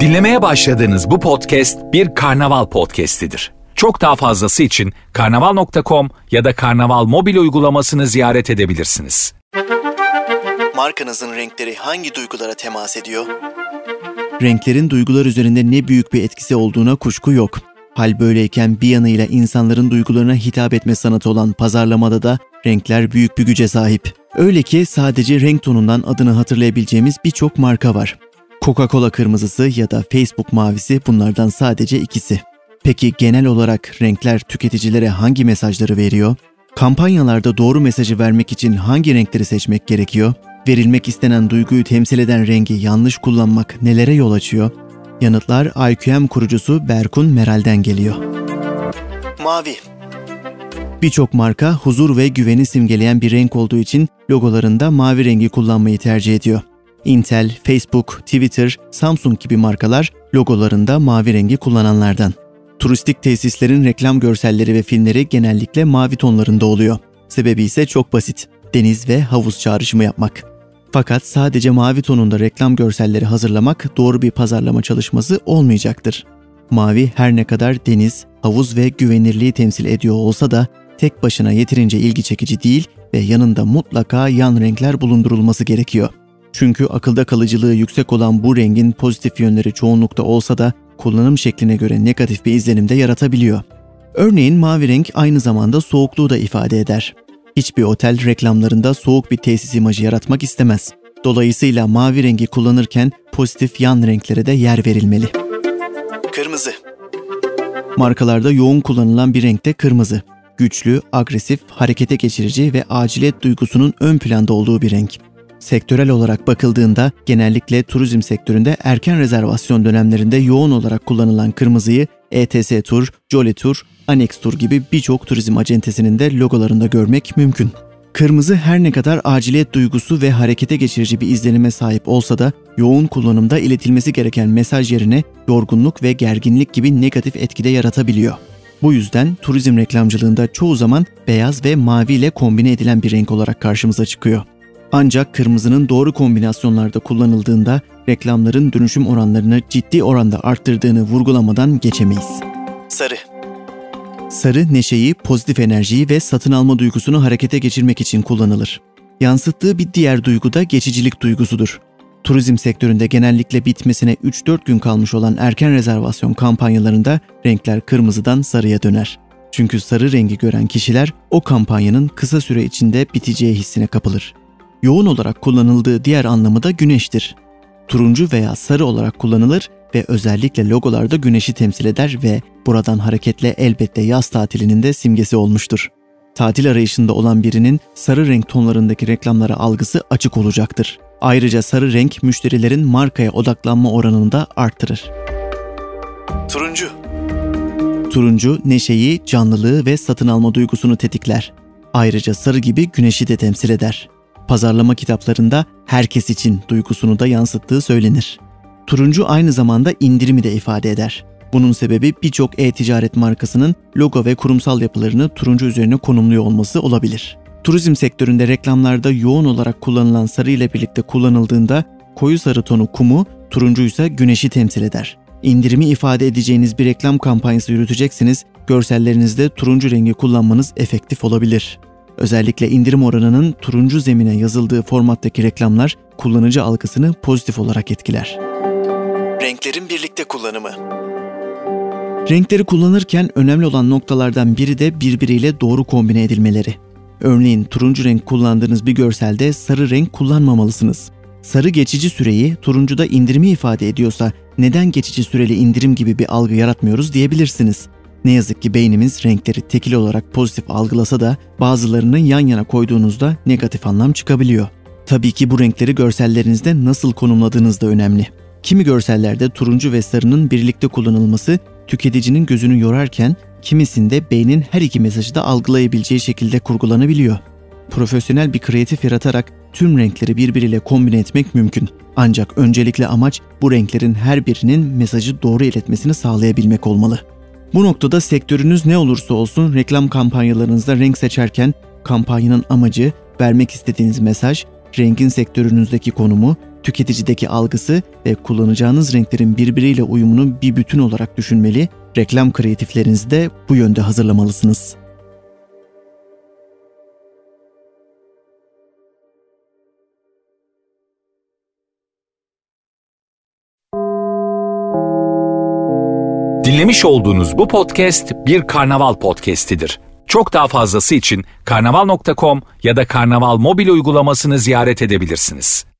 Dinlemeye başladığınız bu podcast bir karnaval podcastidir. Çok daha fazlası için karnaval.com ya da karnaval mobil uygulamasını ziyaret edebilirsiniz. Markanızın renkleri hangi duygulara temas ediyor? Renklerin duygular üzerinde ne büyük bir etkisi olduğuna kuşku yok. Hal böyleyken bir yanıyla insanların duygularına hitap etme sanatı olan pazarlamada da renkler büyük bir güce sahip. Öyle ki sadece renk tonundan adını hatırlayabileceğimiz birçok marka var. Coca-Cola kırmızısı ya da Facebook mavisi bunlardan sadece ikisi. Peki genel olarak renkler tüketicilere hangi mesajları veriyor? Kampanyalarda doğru mesajı vermek için hangi renkleri seçmek gerekiyor? Verilmek istenen duyguyu temsil eden rengi yanlış kullanmak nelere yol açıyor? Yanıtlar IQM kurucusu Berkun Meral'den geliyor. Mavi. Birçok marka huzur ve güveni simgeleyen bir renk olduğu için logolarında mavi rengi kullanmayı tercih ediyor. Intel, Facebook, Twitter, Samsung gibi markalar logolarında mavi rengi kullananlardan. Turistik tesislerin reklam görselleri ve filmleri genellikle mavi tonlarında oluyor. Sebebi ise çok basit. Deniz ve havuz çağrışımı yapmak. Fakat sadece mavi tonunda reklam görselleri hazırlamak doğru bir pazarlama çalışması olmayacaktır. Mavi her ne kadar deniz, havuz ve güvenirliği temsil ediyor olsa da tek başına yeterince ilgi çekici değil ve yanında mutlaka yan renkler bulundurulması gerekiyor. Çünkü akılda kalıcılığı yüksek olan bu rengin pozitif yönleri çoğunlukta olsa da kullanım şekline göre negatif bir izlenim de yaratabiliyor. Örneğin mavi renk aynı zamanda soğukluğu da ifade eder. Hiçbir otel reklamlarında soğuk bir tesis imajı yaratmak istemez. Dolayısıyla mavi rengi kullanırken pozitif yan renklere de yer verilmeli. Kırmızı. Markalarda yoğun kullanılan bir renk de kırmızı. Güçlü, agresif, harekete geçirici ve aciliyet duygusunun ön planda olduğu bir renk. Sektörel olarak bakıldığında genellikle turizm sektöründe erken rezervasyon dönemlerinde yoğun olarak kullanılan kırmızıyı ETS Tur, Jolly Tur, Annex Tur gibi birçok turizm acentesinin de logolarında görmek mümkün. Kırmızı her ne kadar aciliyet duygusu ve harekete geçirici bir izlenime sahip olsa da yoğun kullanımda iletilmesi gereken mesaj yerine yorgunluk ve gerginlik gibi negatif etkide yaratabiliyor. Bu yüzden turizm reklamcılığında çoğu zaman beyaz ve mavi ile kombine edilen bir renk olarak karşımıza çıkıyor. Ancak kırmızının doğru kombinasyonlarda kullanıldığında reklamların dönüşüm oranlarını ciddi oranda arttırdığını vurgulamadan geçemeyiz. Sarı. Sarı neşeyi, pozitif enerjiyi ve satın alma duygusunu harekete geçirmek için kullanılır. Yansıttığı bir diğer duygu da geçicilik duygusudur. Turizm sektöründe genellikle bitmesine 3-4 gün kalmış olan erken rezervasyon kampanyalarında renkler kırmızıdan sarıya döner. Çünkü sarı rengi gören kişiler o kampanyanın kısa süre içinde biteceği hissine kapılır. Yoğun olarak kullanıldığı diğer anlamı da güneştir. Turuncu veya sarı olarak kullanılır ve özellikle logolarda güneşi temsil eder ve buradan hareketle elbette yaz tatilinin de simgesi olmuştur. Tatil arayışında olan birinin sarı renk tonlarındaki reklamlara algısı açık olacaktır. Ayrıca sarı renk müşterilerin markaya odaklanma oranını da arttırır. Turuncu. Turuncu neşeyi, canlılığı ve satın alma duygusunu tetikler. Ayrıca sarı gibi güneşi de temsil eder. Pazarlama kitaplarında herkes için duygusunu da yansıttığı söylenir. Turuncu aynı zamanda indirimi de ifade eder. Bunun sebebi birçok e-ticaret markasının logo ve kurumsal yapılarını turuncu üzerine konumluyor olması olabilir. Turizm sektöründe reklamlarda yoğun olarak kullanılan sarı ile birlikte kullanıldığında koyu sarı tonu kumu, turuncu ise güneşi temsil eder. İndirimi ifade edeceğiniz bir reklam kampanyası yürüteceksiniz, görsellerinizde turuncu rengi kullanmanız efektif olabilir. Özellikle indirim oranının turuncu zemine yazıldığı formattaki reklamlar kullanıcı algısını pozitif olarak etkiler. Renklerin birlikte kullanımı. Renkleri kullanırken önemli olan noktalardan biri de birbiriyle doğru kombine edilmeleri. Örneğin turuncu renk kullandığınız bir görselde sarı renk kullanmamalısınız. Sarı geçici süreyi turuncuda indirimi ifade ediyorsa neden geçici süreli indirim gibi bir algı yaratmıyoruz diyebilirsiniz. Ne yazık ki beynimiz renkleri tekil olarak pozitif algılasa da bazılarını yan yana koyduğunuzda negatif anlam çıkabiliyor. Tabii ki bu renkleri görsellerinizde nasıl konumladığınız da önemli. Kimi görsellerde turuncu ve sarının birlikte kullanılması tüketicinin gözünü yorarken kimisinde beynin her iki mesajı da algılayabileceği şekilde kurgulanabiliyor. Profesyonel bir kreatif yaratarak tüm renkleri birbiriyle kombine etmek mümkün. Ancak öncelikle amaç bu renklerin her birinin mesajı doğru iletmesini sağlayabilmek olmalı. Bu noktada sektörünüz ne olursa olsun reklam kampanyalarınızda renk seçerken kampanyanın amacı, vermek istediğiniz mesaj, rengin sektörünüzdeki konumu, tüketicideki algısı ve kullanacağınız renklerin birbiriyle uyumunu bir bütün olarak düşünmeli, reklam kreatiflerinizi de bu yönde hazırlamalısınız. Dinlemiş olduğunuz bu podcast bir karnaval podcastidir. Çok daha fazlası için karnaval.com ya da karnaval mobil uygulamasını ziyaret edebilirsiniz.